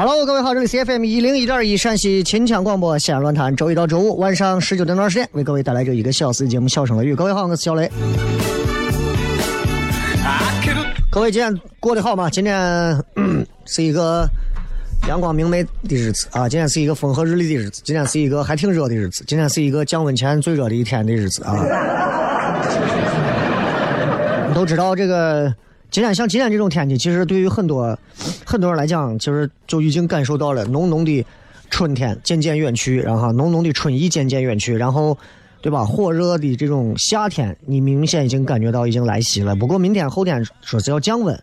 Hello，各位好，这里是 FM 一零一点一陕西秦腔广播西安论坛，周一到周五晚上十九点到十点为各位带来这一个小时的节目《笑声雷雨》。各位好，我是小雷。各位今天过得好吗？今天、是一个阳光明媚的日子啊，今天是一个风和日丽的日子，今天是一个还挺热的日子，今天是一个降温前最热的一天的日子啊。都知道这个，今天像今天这种天气，其实对于很多很多人来讲，其实就已经感受到了浓浓的春天渐渐远去，然后浓浓的春意渐渐远去，然后。对吧？火热的这种夏天，你明显已经感觉到已经来袭了。不过明天后天说是要降温，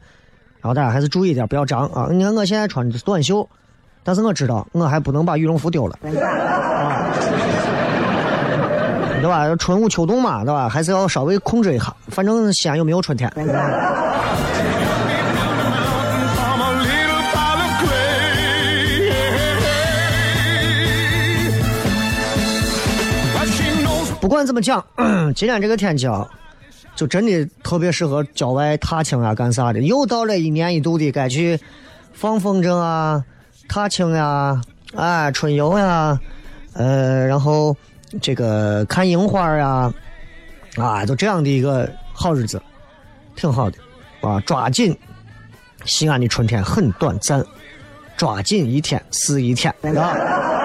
然后大家还是注意点，不要涨啊！你看我现在穿的是短袖，但是我知道我还不能把羽绒服丢了，啊，对吧？春捂秋冻嘛，对吧？还是要稍微控制一下。反正西安又没有春天。不管怎么讲，今天这个天气啊，就真的特别适合郊外踏青啊，干啥的。又到了一年一度的该去放风筝啊、踏青呀、哎，春游呀，呃，然后这个看樱花呀，啊，就这样的一个好日子，挺好的啊。抓紧，西安的春天很短暂，抓紧一天是一天啊。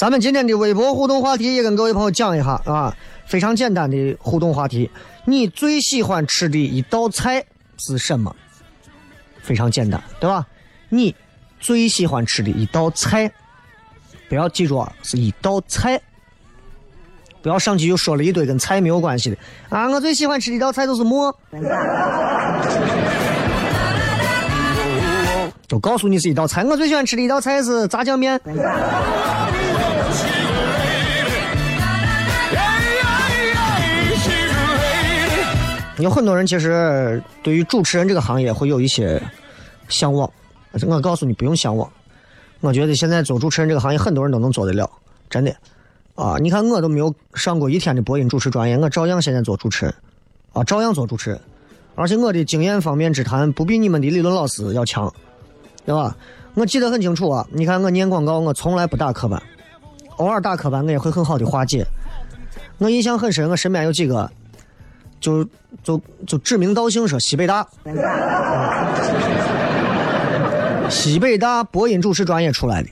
咱们今天的微博互动话题也跟各位朋友讲一下啊，非常简单的互动话题，你最喜欢吃的一道菜是什么？非常简单，对吧？你最喜欢吃的一道菜，不要记住啊，是一道菜，不要上去就说了一堆跟菜没有关系的啊。我最喜欢吃的一道菜就是馍，就告诉你是一道菜。我最喜欢吃的一道菜是炸酱面。有很多人其实对于主持人这个行业会有一些向往，我告诉你不用向往，我觉得现在做主持人这个行业很多人都能做得了，真的啊！你看我都没有上过一天的播音主持专业，我照样现在做主持人啊，照样做主持人，而且我的经验方面之谈不比你们的理论老师要强，对吧？我记得很清楚啊，你看我念广告，我从来不打磕板，偶尔打磕板我也会很好的化解。我印象很深，我身边有几个。就就就指名道姓说西北大，西北大播音主持专业出来的，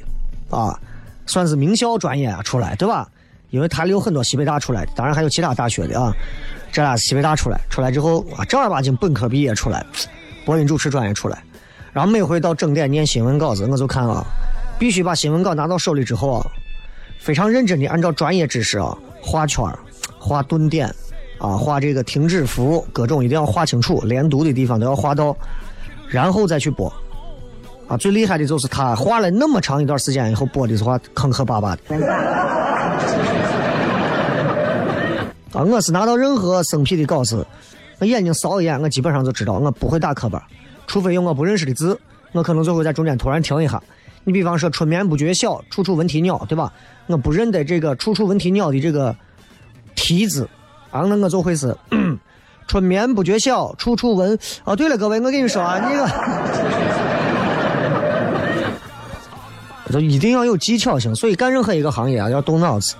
啊，算是名校专业啊出来，对吧？因为台里有很多西北大出来的，当然还有其他大学的啊。这俩西北大出来，出来之后啊，正儿八经本科毕业出来，播音主持专业出来，然后每回到整点念新闻稿子，我就看啊，必须把新闻稿拿到手里之后啊，非常认真的按照专业知识啊画圈儿、画顿点啊、画这个停止符，各种一定要画清楚，连读的地方都要画到，然后再去播。啊，最厉害的就是他画了那么长一段时间以后播的话坑坑巴巴的。啊，我是拿到任何生僻的稿子，我眼睛扫一眼，我基本上就知道我不会打课本，除非有我不认识的字，我可能就会在中间突然停一下。你比方说“春眠不觉晓，处处闻啼鸟”，对吧？我不认得这个“处处闻啼鸟”的这个“啼”字，啊，那我就会是“春眠不觉晓，处处闻”。哦，对了，各位，我跟你说啊，那个。就一定要有技巧性，所以干任何一个行业啊，要动脑子。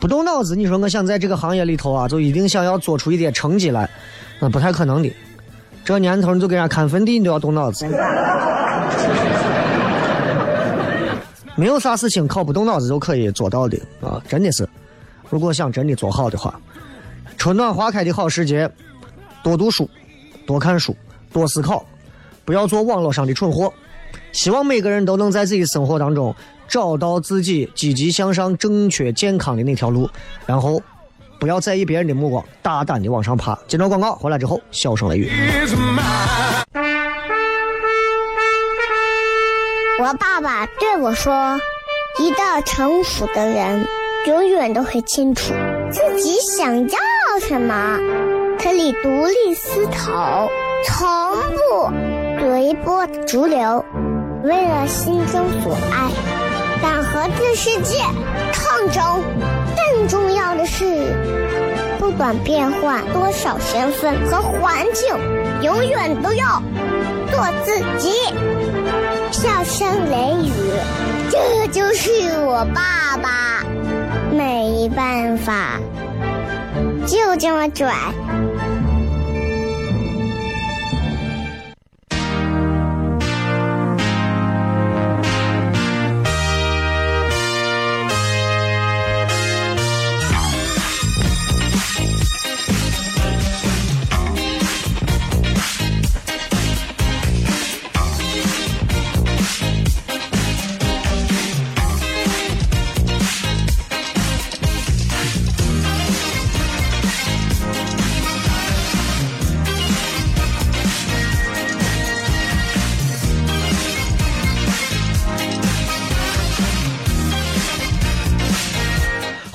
不动脑子，你说我想在这个行业里头啊，就一定想要做出一点成绩来，那不太可能的。这年头你就给人家看坟地，你都要动脑子。没有啥事情靠不动脑子就可以做到的啊！真的是，如果想真的做好的话，春暖花开的好时节，多读书，多看书，多思考，不要做网络上的蠢货。希望每个人都能在自己生活当中找到自己积极向上、正确健康的那条路，然后不要在意别人的目光，大胆的往上爬。接着广告回来之后，笑声雷雨。我爸爸对我说：“一个成熟的人，永远都会清楚自己想要什么，可以独立思考，从不随波逐流。为了心中所爱，敢和这世界抗争。更重要的是，不管变换多少身份和环境，永远都要做自己。”笑声雷雨，这就是我爸爸，没办法，就这么拽。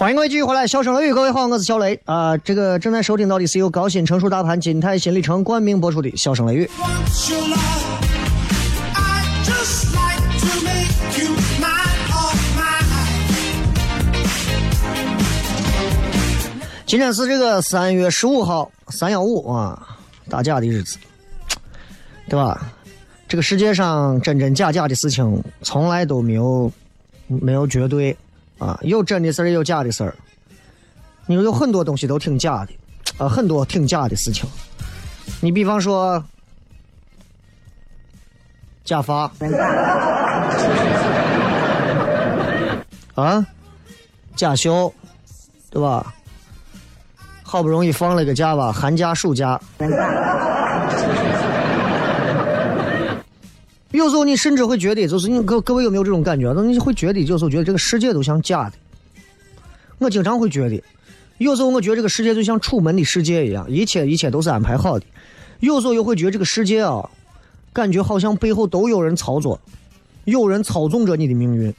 欢迎各位继续回来，笑声雷雨，各位好，我是小雷啊、这个正在收听到的是由高新成熟大盘金泰新里程冠名播出的《笑声雷雨》。今天是这个三月十五号，三幺五啊，大假的日子，对吧？这个世界上真真假假的事情从来都没有没有绝对啊，有真的事儿，有假的事儿。你说有很多东西都挺假的，啊，很多挺假的事情。你比方说假发，啊，假袖，对吧？好不容易放了个假吧，寒假、暑假。有时候你甚至会觉得，就是你各各位有没有这种感觉？那你会觉得，有时候觉得这个世界都像假的。我经常会觉得，有时候我觉得这个世界就像楚门的世界一样，一切一切都是安排好的。有时候又会觉得这个世界啊，感觉好像背后都有人操作，有人操纵着你的命运。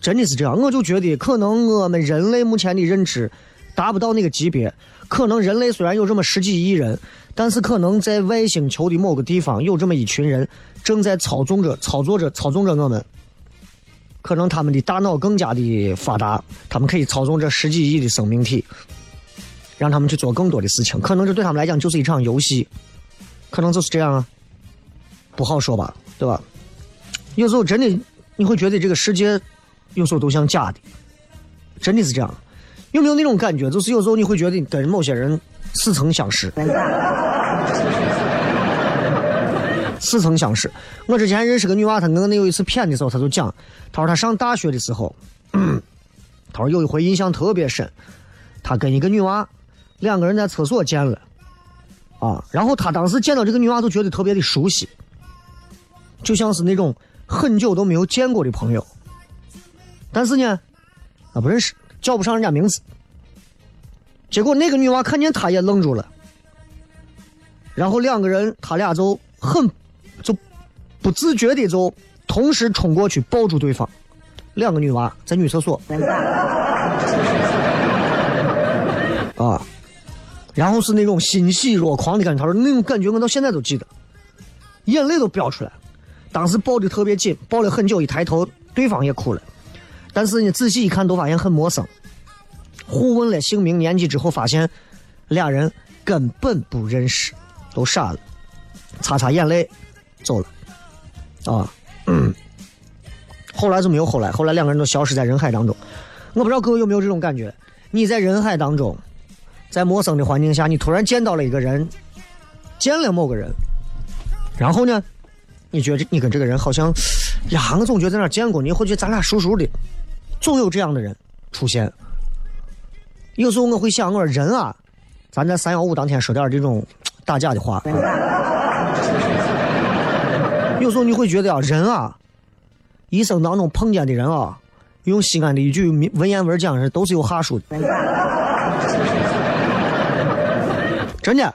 真的是这样，我就觉得可能我们人类目前的认知达不到那个级别。可能人类虽然有这么十几亿人，但是可能在外星球的某个地方有这么一群人正在操纵着、操作着、操纵着我们。可能他们的大脑更加的发达，他们可以操纵这十几亿的生命体，让他们去做更多的事情。可能这对他们来讲就是一场游戏，可能就是这样啊，不好说吧，对吧？有时候真的你会觉得这个世界有时候都像假的，真的是这样。有没有那种感觉？就是有时候你会觉得你跟某些人似曾相识，似曾相识。我之前认识个女娃，她跟我那有一次谝的时候，她就讲，她说她上大学的时候，她说有一回印象特别深，她跟一个女娃两个人在厕所见了，啊，然后她当时见到这个女娃都觉得特别的熟悉，就像是那种很久都没有见过的朋友，但是呢，啊不认识，叫不上人家名字。结果那个女娃看见他也愣住了，然后两个人他俩就很就不自觉的就同时冲过去抱住对方，两个女娃在女厕所。啊，然后是那种欣喜若狂的感觉，他说那种感觉我到现在都记得，眼泪都飙出来，当时抱的特别紧，抱了很久，一抬头对方也哭了，但是呢仔细一看都发现很陌生。互问了姓名、年纪之后，发现俩人根本不认识，都傻了，擦擦眼泪，走了。啊，嗯，后来就没有后来，后来两个人都消失在人海当中。我不知道各位有没有这种感觉？你在人海当中，在陌生的环境下，你突然见到了一个人，见了某个人，然后呢，你觉得你跟这个人好像，呀，我总觉得在哪见过你，或者咱俩熟熟的，总有这样的人出现。有时候我会想，我说人啊，咱在三幺五当天说点这种 打假的话。有时候你会觉得啊，人啊，一生当中碰见的人啊，用西安的一句文言文讲是，都是有哈数的。真的，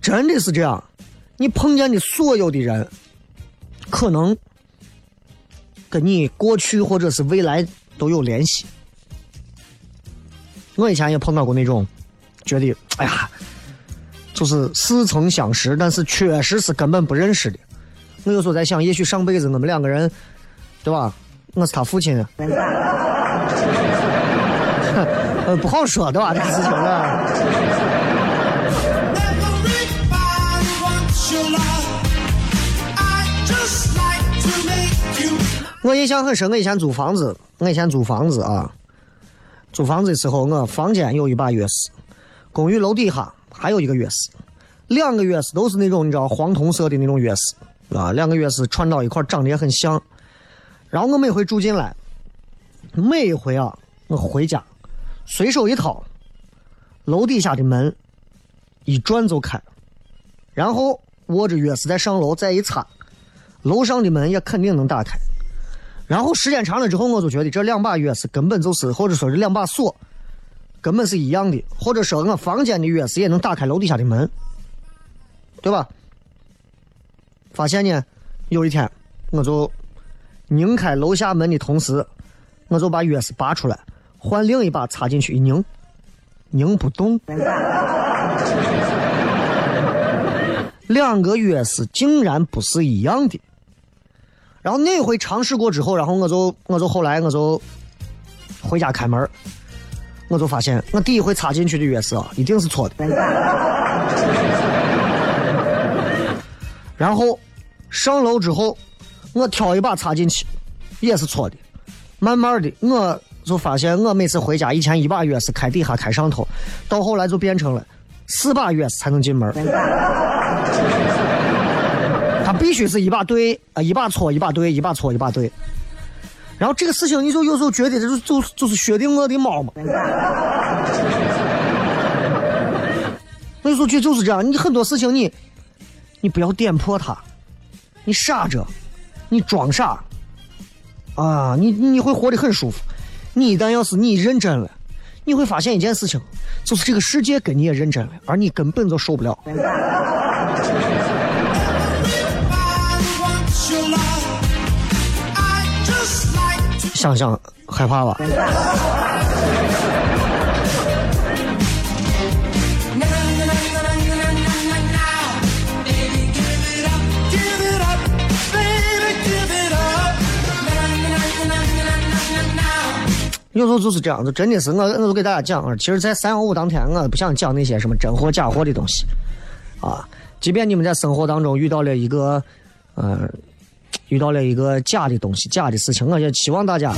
真的是这样。你碰见的所有的人，可能跟你过去或者是未来都有联系。我以前也碰到过那种，觉得哎呀，就是似曾相识，但是确实是根本不认识的。我有时候在想，也许上辈子我们两个人，对吧？我是他父亲，呃，不好说，对吧？这个事情啊。Everybody wants your love. I just like to make you 我印象很深，我以前租房子，我以前租房子啊，租房子的时候，我房间有一把钥匙，公寓楼底下还有一个钥匙，两个钥匙都是那种你知道黄铜色的那种钥匙啊，两个钥匙串到一块，长得也很像。然后我每回住进来，每一回啊，我回家随手一掏，楼底下的门一转就开，然后握着钥匙再上楼再一插，楼上的门也肯定能打开。然后时间长了之后，我就觉得这两把钥匙根本就是，或者说这两把锁根本是一样的，或者说我房间的钥匙也能打开楼底下的门，对吧？发现呢，有一天我就拧开楼下门的同时，我就把钥匙拔出来，换另一把插进去一拧，拧不动。两个钥匙竟然不是一样的。然后那回尝试过之后，然后我就我就后来我就回家开门，我就发现我第一回插进去的钥匙啊，一定是错的。然后上楼之后，我挑一把插进去，也是错的。慢慢的，我就发现我每次回家，以前一把钥匙开底下开上头，到后来就变成了四把钥匙才能进门。必须是一把对啊，一把错，一把对，一把错，一把对。然后这个事情，你就有时候觉得这就就就是薛定谔的猫嘛。我有时候觉就是这样，你很多事情你你不要点破它，你傻着，你装傻啊，你你会活得很舒服。你一旦要是你认真了，你会发现一件事情，就是这个世界跟你也认真了，而你根本就受不了。想想害怕吧？有时候就是这样，就真的是我，我都给大家讲啊，其实，在三幺五当天，我不想讲那些什么真货假货的东西，啊，即便你们在生活当中遇到了一个，呃，遇到了一个假的东西、假的事情，我也希望大家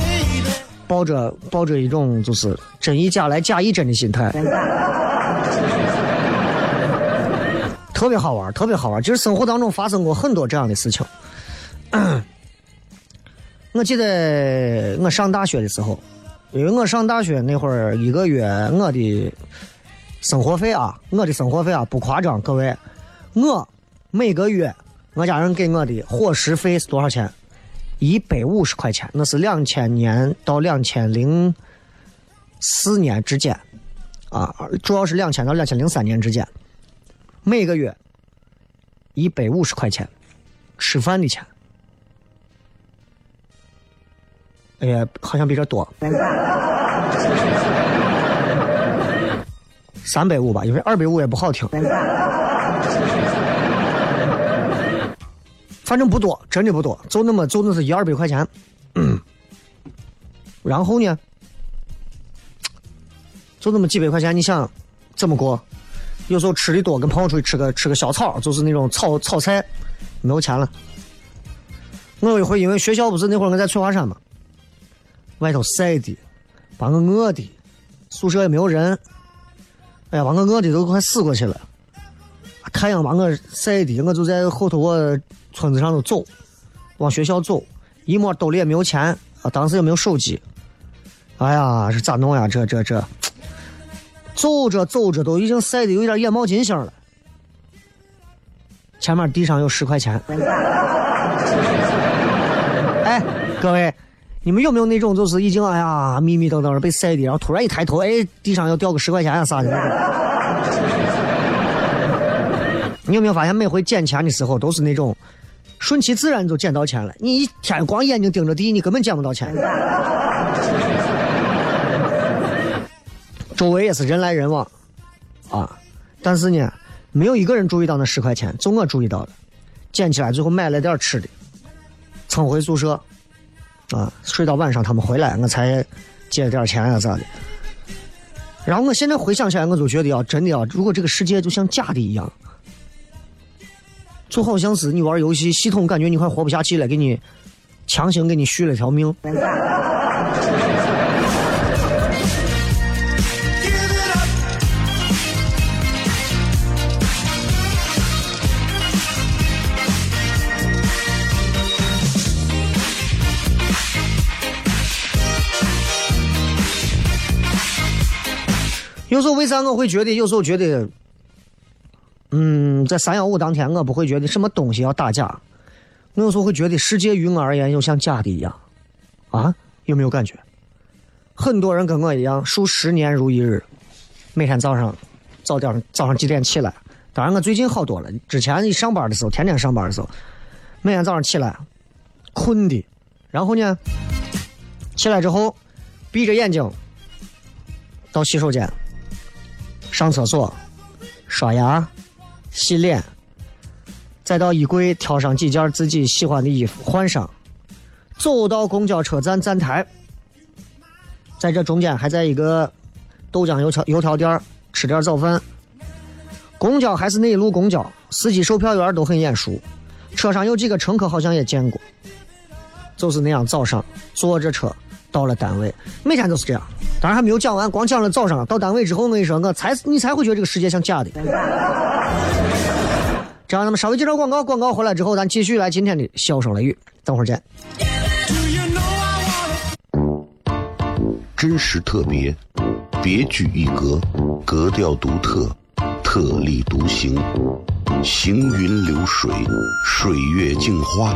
抱着抱着一种就是真以假来假亦真的心态，特别好玩，特别好玩。其实生活当中发生过很多这样的事情。我记得我上大学的时候，因为我上大学那会儿，一个月我的生活费啊，我的生活费啊不夸张，各位，我每个月我家人给我的伙食费是多少钱？一百五十块钱，那是两千年到两千零四年之间，啊，主要是两千到两千零三年之间，每个月一百五十块钱吃饭的钱。哎呀，好像比这多，三百五吧，因为二百五也不好听。反正不多，真的不多，就那么就那是一二百块钱。嗯然后呢，就那么几百块钱，你想怎么过？有时候吃的多，跟朋友出去吃个吃个小炒，就是那种炒炒菜，没有钱了。我有一回因为学校不是那会儿我在翠华山嘛，外头晒的，把我饿的，宿舍也没有人，哎呀，把我饿的都快死过去了。太阳把我晒的，我就在后头我村子上头走，往学校走，一摸兜里也没有钱啊，当时也没有手机，哎呀，这咋弄呀？这这这，走着走着都已经晒的有点眼冒金星了。前面地上有十块钱，哎，各位，你们有没有那种就是已经哎呀迷迷瞪瞪的被晒的，然后突然一抬头，哎，地上要掉个十块钱啊啥的？你有没有发现，每回捡钱的时候都是那种顺其自然就捡到钱了？你一天光眼睛盯着地，你根本捡不到钱。周围也是人来人往，啊，但是呢，没有一个人注意到那十块钱，就我注意到了，捡起来最后买了点吃的，蹭回宿舍，啊，睡到晚上他们回来，我才借点钱啊咋的。然后我现在回想起来，我就觉得啊，真的啊，如果这个世界就像假的一样。就好像是你玩游戏，系统感觉你快活不下去了，给你强行给你续了条命。有时候为啥我会觉得，有时候觉得，嗯，在三幺五当天，我不会觉得什么东西要打假，我有时候会觉得世界于我而言又像假的一样，啊，有没有感觉？很多人跟我一样，数十年如一日，每天早上早点早上几点起来？当然我最近好多了，之前一上班的时候，天天上班的时候，每天早上起来，困的，然后呢，起来之后闭着眼睛到洗手间。上厕所、刷牙、洗脸，再到衣柜挑上几件自己喜欢的衣服换上，走到公交车站站台，在这中间还在一个豆浆油条油条店吃点早饭。公交还是那一路公交，司机、售票员都很眼熟，车上有几个乘客好像也见过，就是那样早上坐着车到了单位，每天都是这样。当然还没有讲完，光讲了早上到单位之后，我跟你说，我才你才会觉得这个世界像假的。这样，咱们稍微接着广告，广告回来之后，咱继续来今天的笑声雷雨，等会儿见。真实特别，别具一格，格调独特，特立独行，行云流水，水月镜花，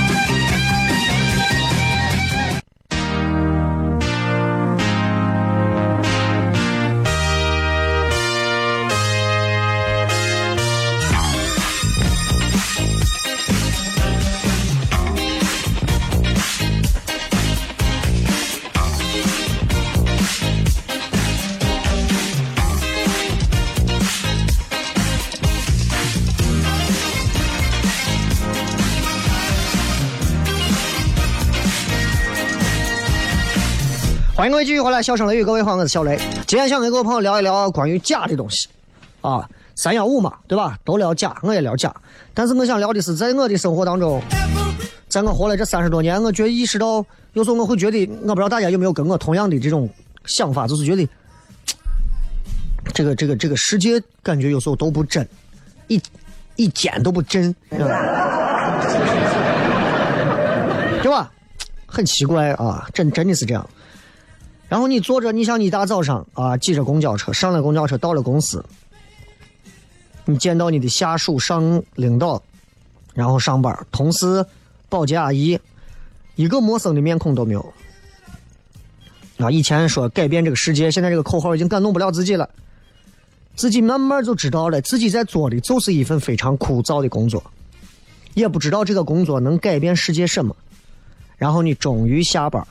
欢迎各位继续回来，笑声雷雨，各位好，我是小雷。今天想跟各位朋友聊一聊关于假的东西，啊，三幺五嘛，对吧？都聊假，我也聊假。但是我想聊的是，在我的生活当中，在我活了这三十多年，我觉得意识到，有时候我会觉得，我不知道大家有没有跟我同样的这种想法，就是觉得，这个这个这个世界感觉有时候都不真，一一点都不真，对吧？对吧？很奇怪啊，真真的是这样。然后你坐着，你像你大早上啊，挤着公交车，上了公交车，到了公司，你见到你的下属、上领导，然后上班，同事、保洁阿姨，一个陌生的面孔都没有。啊，以前说改变这个世界，现在这个口号已经感动不了自己了。自己慢慢就知道了，自己在做的就是一份非常枯燥的工作，也不知道这个工作能改变世界什么。然后你终于下班，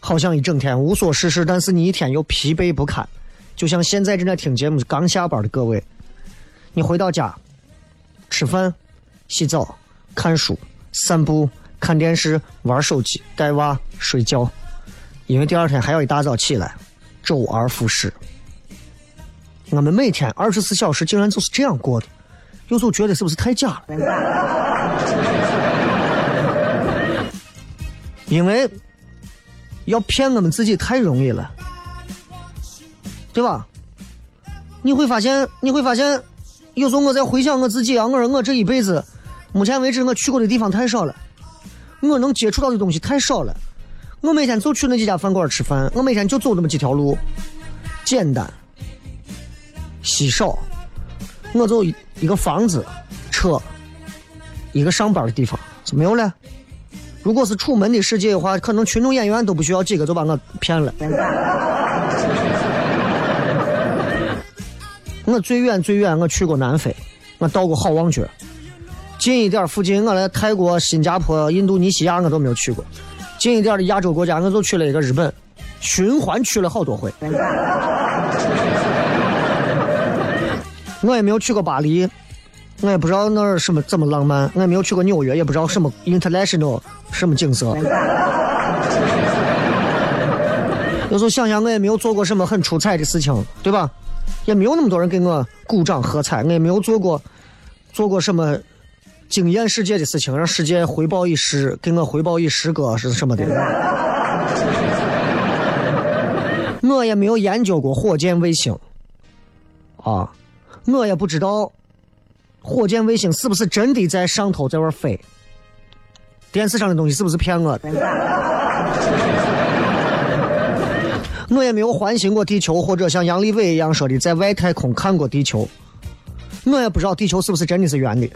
好像一整天无所事事，但是你一天又疲惫不堪。就像现在正在听节目刚下班的各位，你回到家，吃饭、洗澡、看书、散步、看电视、玩手机、带娃、睡觉，因为第二天还要一大早起来，周而复始。我们每天二十四小时竟然就是这样过的，有时候觉得是不是太假了？因为要骗我们自己太容易了，对吧？你会发现，你会发现，有时候我在回想我自己啊，我说我这一辈子，目前为止我去过的地方太少了，我能接触到的东西太少了。我每天就去那几家饭馆吃饭，我每天就走那么几条路，简单、稀少。我就一个房子、车，一个上班的地方就没有了。如果是楚门的世界的话，可能群众演员都不需要几个就把我骗了。我最远最远，我去过南非，我到过好望角。近一点附近，我来泰国、新加坡、印度尼西亚我都没有去过。近一点的亚洲国家，我就去了一个日本，循环去了好多回。我也没有去过巴黎，我也不知道那儿什么怎么浪漫，我也没有去过纽约，也不知道什么 international 什么景色。有时候想想，我也没有做过什么很出彩的事情，对吧？也没有那么多人给我鼓掌喝彩，我也没有做过做过什么惊艳世界的事情，让世界回报一诗，给我回报一诗歌是什么的。我也没有研究过火箭卫星，啊，我也不知道火箭卫星是不是真的在上头在那飞，电视上的东西是不是骗我的？我也没有环行过地球，或者像杨利伟一样说的在外太空看过地球。我也不知道地球是不是真的是圆的。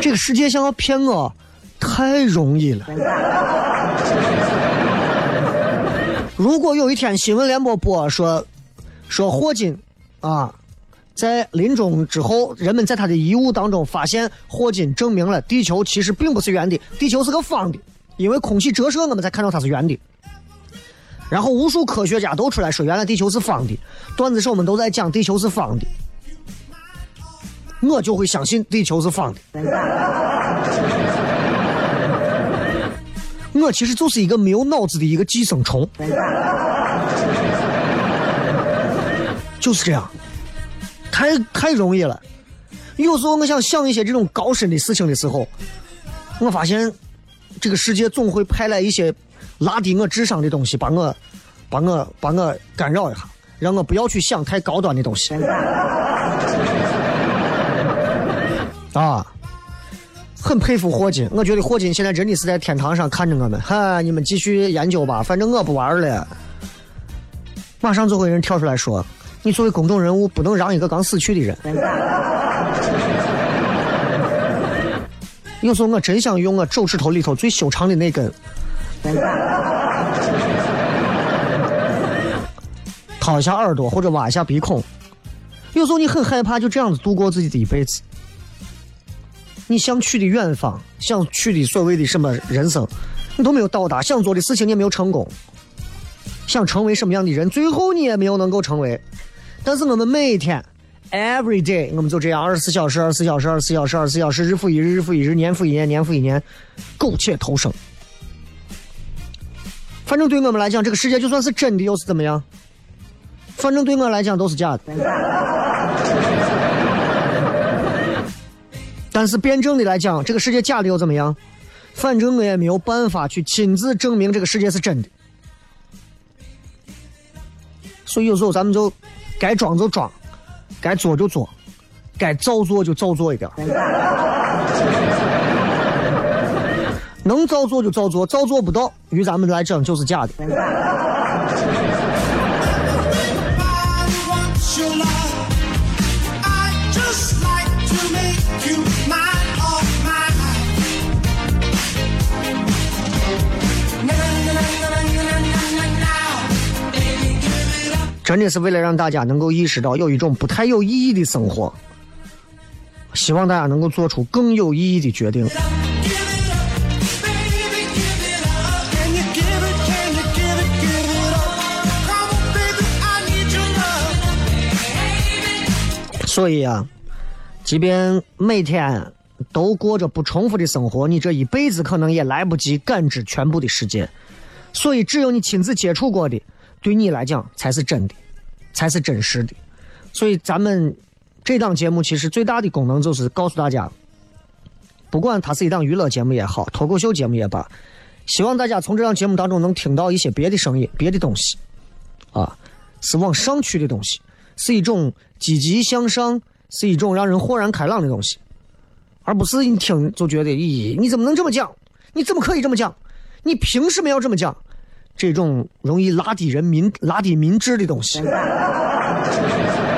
这个世界想要骗我，太容易了。如果有一天新闻联播播说，说霍金啊，在临终之后，人们在他的遗物当中发现霍金证明了地球其实并不是圆的，地球是个方的，因为空气折射我们才看到它是圆的。然后无数科学家都出来说，原来地球是方的，段子手们都在讲地球是方的，我就会相信地球是方的。我其实就是一个没有脑子的一个寄生虫，就是这样，太太容易了。有时候我想想一些这种高深的事情的时候，我发现这个世界总会派来一些拉低我智商的东西，把我把我把我干扰一下，让我不要去想太高端的东西。啊。很佩服霍金，我觉得霍金现在真的是在天堂上看着我们。哈，你们继续研究吧，反正我不玩了。马上就会有人跳出来说：“你作为公众人物，不能让一个刚死去的人。”有时候我真想用我手指头里头最修长的那根，掏一下耳朵或者挖一下鼻孔。有时候你很害怕就这样子度过自己的一辈子。你想去的远方，想去的所谓的什么人生，你都没有到达；想做的事情你也没有成功。想成为什么样的人，最后你也没有能够成为。但是我们每天，every day，我们就这样二十四小时、二十四小时、二十四小时、二十四小时，日复一日、日复一日、年复一年、年复一年，苟且偷生。反正对我们来讲，这个世界就算是真的又是怎么样？反正对我来讲都是假的。但是辩证的来讲，这个世界假的又怎么样？反正我也没有办法去亲自证明这个世界是真的。所以有时候咱们就该装就装，该做就做，该造作就造作一点。能造作就造作，造作不到，于咱们来讲就是假的。真的是为了让大家能够意识到有一种不太有意义的生活，希望大家能够做出更有意义的决定。所以啊，即便每天都过着不重复的生活，你这一辈子可能也来不及感知全部的世界。所以，只有你亲自接触过的，对你来讲才是真的，才是真实的。所以，咱们这档节目其实最大的功能就是告诉大家，不管它是一档娱乐节目也好，脱口秀节目也罢，希望大家从这档节目当中能听到一些别的声音、别的东西，啊，是往上去的东西，是一种积极向上，是一种让人豁然开朗的东西，而不是一听就觉得，咦，你怎么能这么讲？你怎么可以这么讲？你凭什么要这么讲？这种容易拉低人民、拉低民智的东西。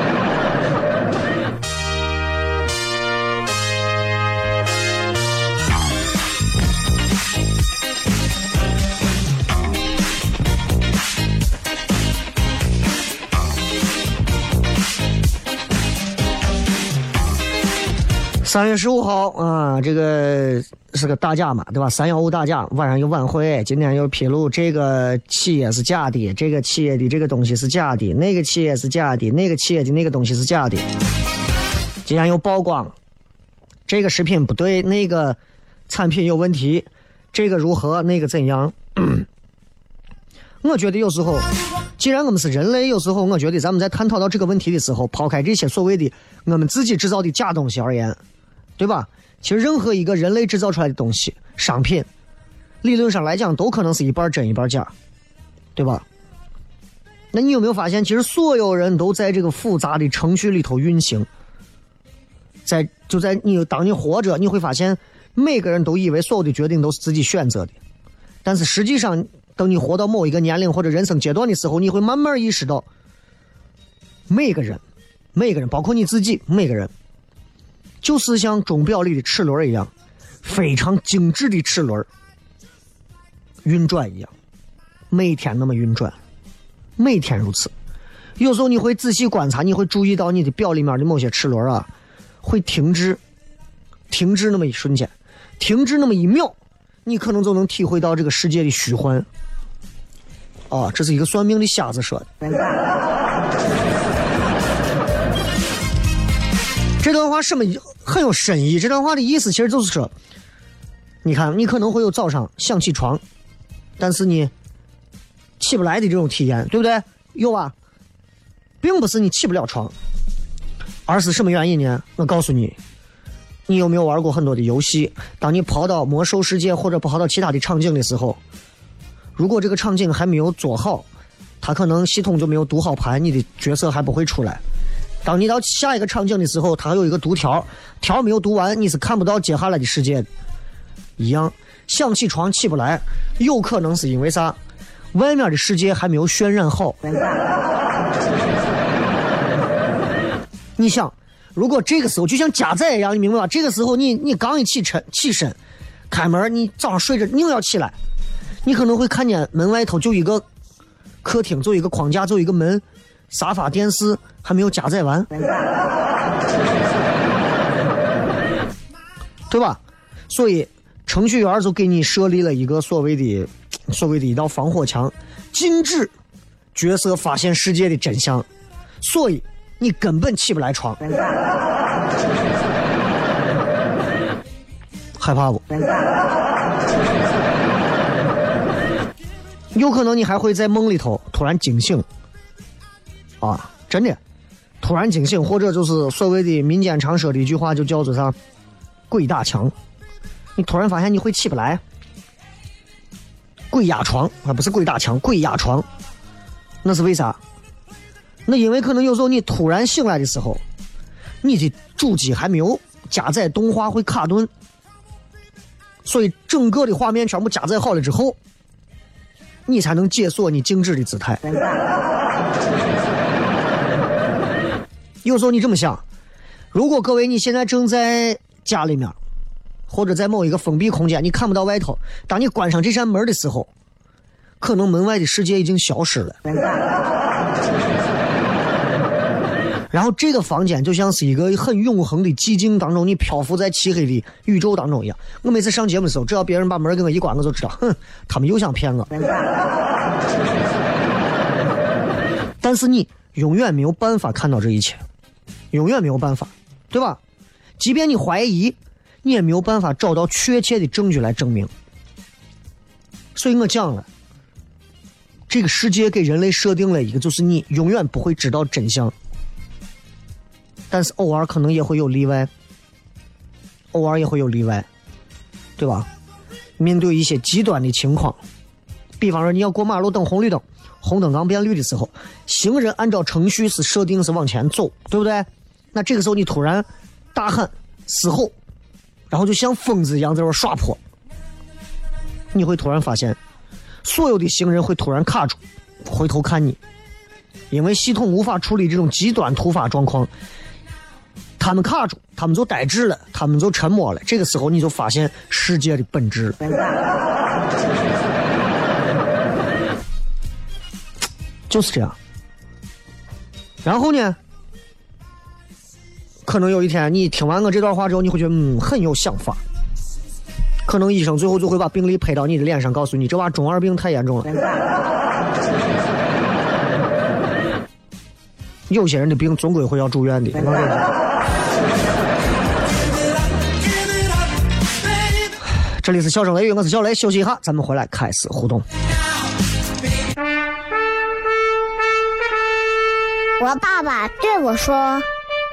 三月十五号啊，这个是个大假嘛，对吧？三幺五大假，晚上有晚会，今天又披露这个企业是假的，这个企业的这个东西是假的，那个企业是假的，那个企业的那个东西是假的。今天又曝光，这个食品不对，那个产品有问题，这个如何，那个怎样？我觉得有时候，既然我们是人类，有时候我觉得咱们在探讨到这个问题的时候，抛开这些所谓的我们自己制造的假东西而言，对吧？其实任何一个人类制造出来的东西，商品，理论上来讲都可能是一半真一半假，对吧？那你有没有发现，其实所有人都在这个复杂的程序里头运行，在就在你当你活着，你会发现每个人都以为所有的决定都是自己选择的，但是实际上，等你活到某一个年龄或者人生阶段的时候，你会慢慢意识到，每个人，每个人，包括你自己，每个人，就是像钟表里的齿轮一样，非常精致的齿轮运转一样，每天那么运转，每天如此。有时候你会仔细观察，你会注意到你的表里面的某些齿轮啊，会停滞，停滞那么一瞬间，停滞那么一秒，你可能就能体会到这个世界的虚幻。啊，这是一个算命的瞎子说的。这段话什么很有深意？这段话的意思其实就是说，你看，你可能会有早上想起床，但是你，起不来的这种体验，对不对？有啊？并不是你起不了床，而是什么原因呢？我告诉你，你有没有玩过很多的游戏？当你跑到魔兽世界或者跑到其他的场景的时候，如果这个场景还没有做好，它可能系统就没有读好盘，你的角色还不会出来。当你到下一个场景的时候，它还有一个读条，条没有读完，你是看不到接下来的世界的。一样，想起床起不来，有可能是因为啥？外面的世界还没有渲染好。你想，如果这个时候就像加载一样，你明白吧？这个时候你你刚一起身起身，开门，你早上睡着硬要起来，你可能会看见门外头就一个客厅，就一个框架，就一个门，沙发、电视还没有加载完，对吧？所以程序员就给你设立了一个所谓的所谓的一道防火墙，禁止角色发现世界的真相，所以你根本起不来床。害怕不？有可能你还会在梦里头突然惊醒，啊，真的，突然惊醒，或者就是所谓的民间常说的一句话，就叫做啥“鬼打墙”。你突然发现你会起不来，鬼压床啊，不是鬼打墙，鬼压床，那是为啥？那因为可能有时候你突然醒来的时候，你的主机还没有加载动画会卡顿，所以整个的画面全部加载好了之后，你才能解锁你静止的姿态。有时候你这么想，如果各位你现在正在家里面，或者在某一个封闭空间，你看不到外头，当你关上这扇门的时候，可能门外的世界已经消失了。然后这个房间就像是一个很永恒的寂静当中，你漂浮在漆黑的宇宙当中一样。我每次上节目的时候，只要别人把门给我一关，我就知道，哼，他们又想骗我。但是你永远没有办法看到这一切，永远没有办法，对吧？即便你怀疑，你也没有办法找到确切的证据来证明。所以我讲了，这个世界给人类设定了一个，就是你永远不会知道真相。但是偶尔可能也会有例外，偶尔也会有例外，对吧？面对一些极端的情况，比方说你要过马路等红绿灯，红灯刚变绿的时候，行人按照程序是设定是往前走，对不对？那这个时候你突然大喊嘶吼，然后就像疯子一样在那耍泼，你会突然发现，所有的行人会突然卡住，回头看你，因为系统无法处理这种极端突发状况。他们卡住，他们就呆滞了，他们就沉默了。这个时候，你就发现世界的本质。就是这样。然后呢，可能有一天你听完我这段话之后，你会觉得嗯很有想法。可能医生最后就会把病历拍到你的脸上，告诉你这娃中二病太严重了。有些人的病终归会要住院的。这里是笑声雷雨，我是小雷，休息一下，咱们回来开始互动。我爸爸对我说：“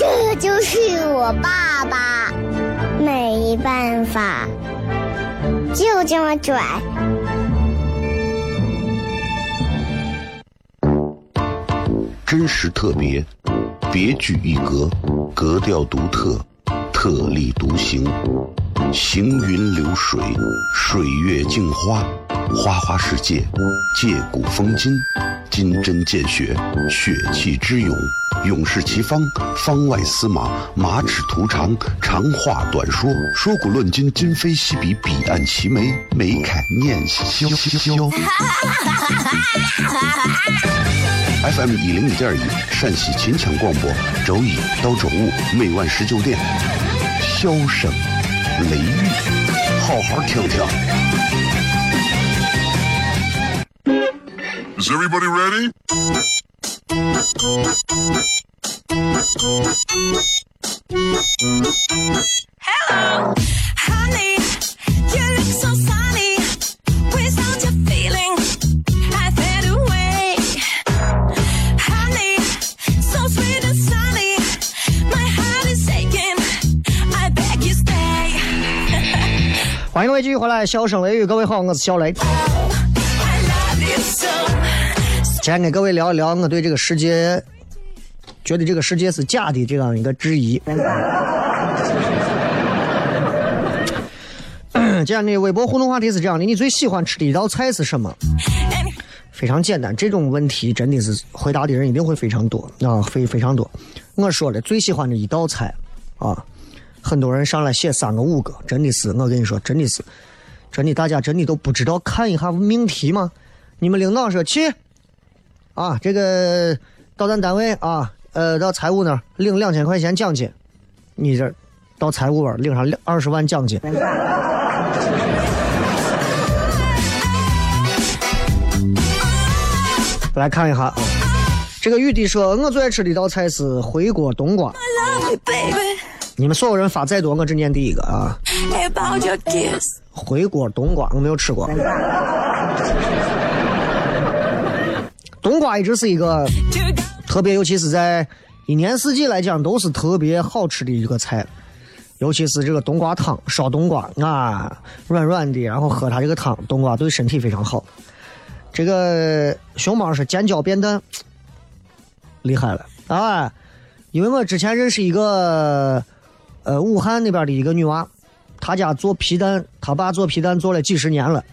这就是我爸爸，没办法，就这么拽。真实特别，别具一格，格调独特，特立独行，行云流水，水月镜花，花花世界，借古风今，金针见血，血气之勇，勇士齐方，方外司马，马齿徒长，长话短说，说古论今，今非昔比，彼岸齐眉，眉开念萧萧。FM 一零一点一，陕西秦腔广播，周一到周五每晚十九点，笑声雷雨，好好听听。Is everybody ready? Honey, you look so sunny. Without your feeling, I fade away. Honey, so sweet and sunny. My heart is aching. I beg you stay. 欢迎各位继续回来，笑声雷雨，各位好，我是小雷。今天跟各位聊一聊我对这个世界，觉得这个世界是假的这样一个质疑。今天的微博互动话题是这样的：你最喜欢吃的一道菜是什么？非常简单，这种问题真的是回答的人一定会非常多啊，非非常多。我说了最喜欢的一道菜啊，很多人上来写三个五个，真的是我跟你说，真的是，真的大家真的都不知道看一下命题吗？你们领导说去，啊，这个到咱单位啊，呃，到财务那儿领两千块钱奖金，你这到财务那儿领上二十万奖金。来看一下啊，这个玉帝说，我最爱吃的一道菜是回锅冬瓜。你们所有人发再多，我只念第一个啊。回锅冬瓜我没有吃过，冬瓜一直是一个特别，尤其是在一年四季来讲都是特别好吃的一个菜，尤其是这个冬瓜汤，烧冬瓜啊，软软的，然后喝它这个汤，冬瓜对身体非常好。这个熊猫是尖椒变蛋，厉害了啊！因为我之前认识一个呃武汉那边的一个女娃，她家做皮蛋，她爸做皮蛋做了几十年了，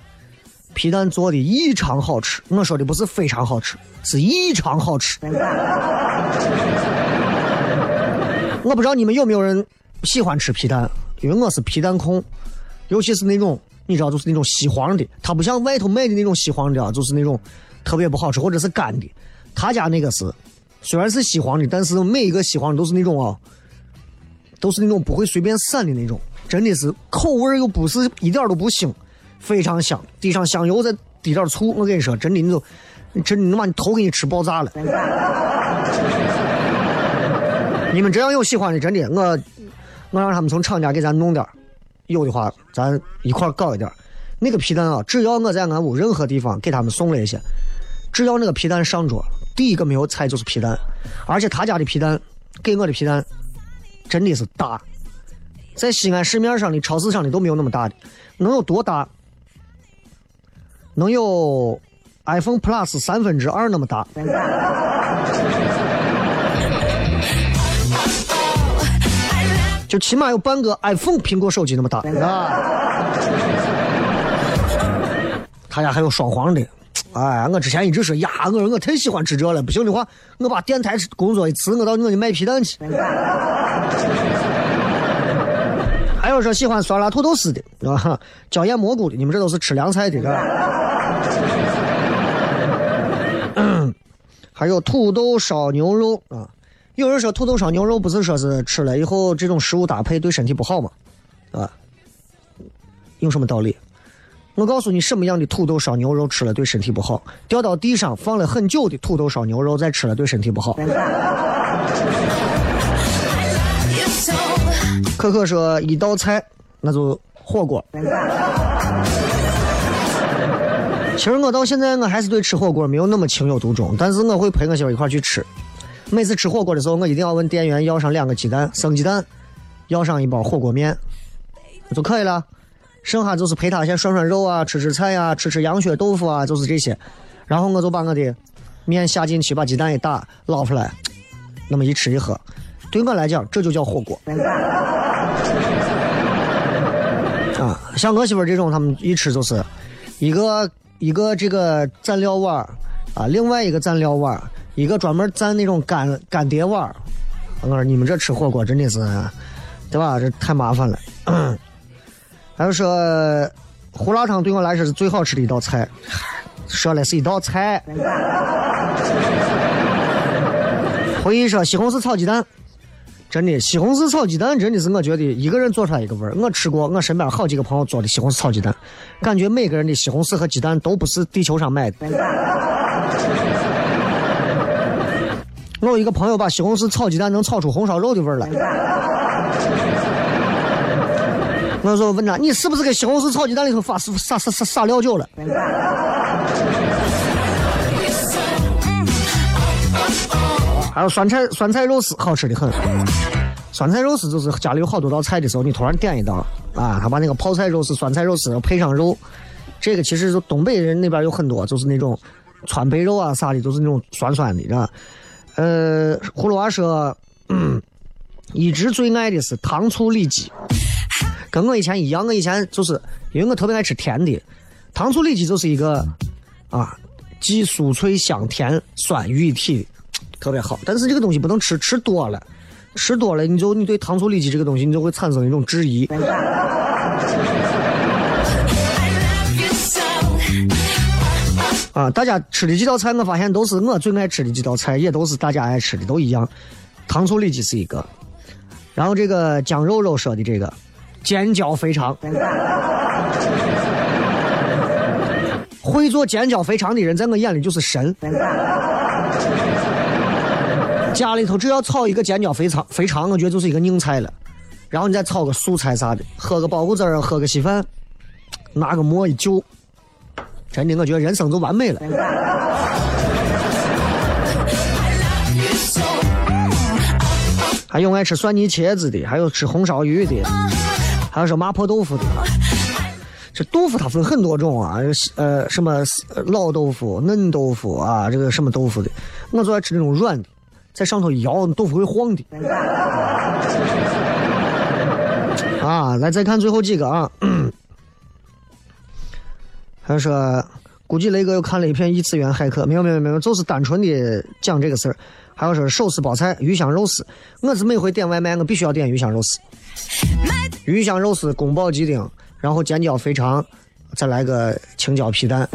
皮蛋做的异常好吃。我说的不是非常好吃，是异常好吃。我不知道你们有没有人喜欢吃皮蛋，因为我是皮蛋控，尤其是那种你知道，就是那种稀黄的，它不像外头卖的那种稀黄的啊，就是那种特别不好吃或者是干的。他家那个是虽然是稀黄的，但是每一个稀黄的都是那种啊，都是那种不会随便散的那种，真的是口味又不是一点都不腥，非常香，滴上香油再滴点醋，我跟你说，真的你都真的能把你头给你吃爆炸了。你们这样有喜欢的，真的，我我让他们从厂家给咱弄点有的话，咱一块搞一点那个皮蛋啊，只要我在俺屋任何地方给他们送了一些，只要那个皮蛋上桌，第一个没有菜就是皮蛋，而且他家的皮蛋给我的皮蛋真的是大，在西安市面上的超市上的都没有那么大的，能有多大？能有 iPhone Plus 三分之二那么大。就起码有半个 iPhone 苹果手机那么大啊！他家还有双黄的，哎，我之前一直说呀，我说我太喜欢吃这了，不行的话，我把电台工作一辞，我到我去卖皮蛋去。还有说喜欢酸辣土豆丝的，啊，椒盐蘑菇的，你们这都是吃凉菜的，还有土豆烧牛肉啊。有人说土豆烧牛肉不是说是吃了以后这种食物搭配对身体不好吗？啊，有什么道理？我告诉你，什么样的土豆烧牛肉吃了对身体不好？掉到地上放了很久的土豆烧牛肉再吃了对身体不好。可可说一道菜那就火锅。其实我到现在我还是对吃火锅没有那么情有独钟，但是我会陪我媳妇一块去吃。每次吃火锅的时候，我一定要问店员要上两个鸡蛋，生鸡蛋，要上一包火锅面，就可以了。剩下就是陪他先涮涮肉啊，吃吃菜啊，吃吃羊血豆腐啊，就是这些。然后我就把我的面下进去，把鸡蛋一打，捞出来，那么一吃一喝，对我来讲这就叫火锅。啊，像我媳妇这种，他们一吃就是一个一个这个蘸料碗儿啊，另外一个蘸料碗儿，一个专门蘸那种干干碟碗儿。我说你们这吃火锅真的是，对吧？这太麻烦了。还有说胡辣汤对我来说是最好吃的一道菜，说了是一道菜。回忆说西红柿炒鸡蛋，真的西红柿炒鸡蛋真的是我觉得一个人做出来一个味儿。我吃过我身边好几个朋友做的西红柿炒鸡蛋，感觉每个人的西红柿和鸡蛋都不是地球上买的。我有一个朋友把西红柿炒鸡蛋能炒出红烧肉的味儿来。我说问他，你是不是给西红柿炒鸡蛋里头撒撒撒撒撒料酒了？还有酸菜酸菜肉丝好吃的很，酸菜肉丝就是家里有好多道菜的时候，你突然点一道啊，他把那个泡菜肉丝、酸菜肉丝配上肉，这个其实就东北人那边有很多，就是那种川贝肉啊啥的，都是那种酸酸的，是吧？呃，葫芦娃说，嗯，一直最爱的是糖醋里脊，跟我以前一样，我以前就是因为我特别爱吃甜的，糖醋里脊就是一个啊，既酥脆香甜酸于一体的，特别好。但是这个东西不能吃，吃多了，吃多了你就你对糖醋里脊这个东西你就会产生一种质疑。啊，大家吃的几道菜，我发现都是我最爱吃的几道菜，也都是大家爱吃的，都一样。糖醋里脊是一个，然后这个姜肉肉说的这个 尖椒肥肠，会做尖椒肥肠的人，在我眼里就是神。家里头只要炒一个尖椒肥肠，肥肠我觉得就是一个硬菜了。然后你再炒个素菜啥的，喝个包谷汁儿，喝个稀饭，拿个馍一就，真的我觉得人生就完美了。还有爱吃蒜泥茄子的，还有吃红烧鱼的，还有说麻婆豆腐的。这豆腐它分很多种啊，呃，什么老豆腐、嫩豆腐啊，这个什么豆腐的，我就爱吃那种软的，在上头一摇，豆腐会晃的。啊，来再看最后几个啊，还说估计雷哥又看了一篇异次元骇客，没有没有没有，就是单纯的讲这个事儿。还有说手撕包菜、鱼香肉丝，我是每回点外卖我必须要点鱼香肉丝，鱼香肉丝、宫保鸡丁，然后尖椒肥肠，再来个青椒皮蛋。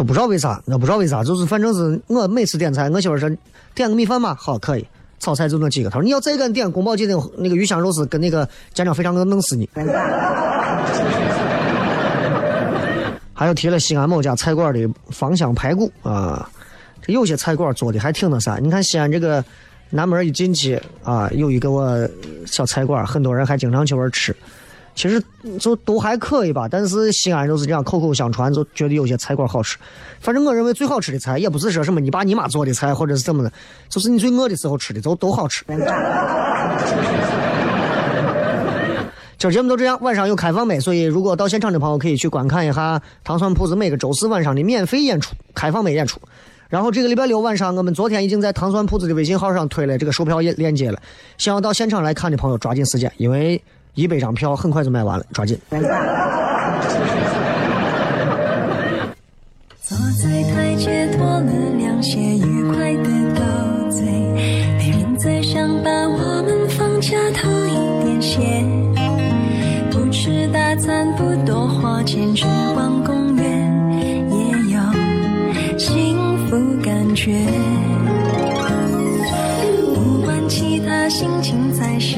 就不知道为啥，我不知道为啥，就是反正是我每次点菜，我媳妇说点个米饭吧，好可以，炒菜就那几个。她说你要再敢点宫保鸡丁、那个鱼香肉丝跟那个尖椒肥肠，我弄死你。还有提了西安某家菜馆的芳香排骨啊，这有些菜馆做的还挺那啥。你看西安这个南门一进去啊，有一个我小菜馆，很多人还经常去玩吃。其实就都还可以吧，但是西安就是这样口口相传，就觉得有些菜馆好吃。反正我认为最好吃的菜，也不是说什么你爸你妈做的菜，或者是怎么的，就是你最饿的时候吃的，都都好吃。今儿节目就这样，晚上有开放麦，所以如果到现场的朋友可以去观看一下糖蒜铺子每个周四晚上的免费演出，开放麦演出。然后这个礼拜六晚上，我们昨天已经在糖蒜铺子的微信号上推了这个售票链链接了，想要到现场来看的朋友抓紧时间，因为一百张票很快就卖完了，抓紧。坐在台阶脱了凉鞋，愉快的斗嘴，没人再想把我们放假偷一点闲。不吃大餐，不多花钱，只逛公园，也有幸福感觉。不管其他，心情才是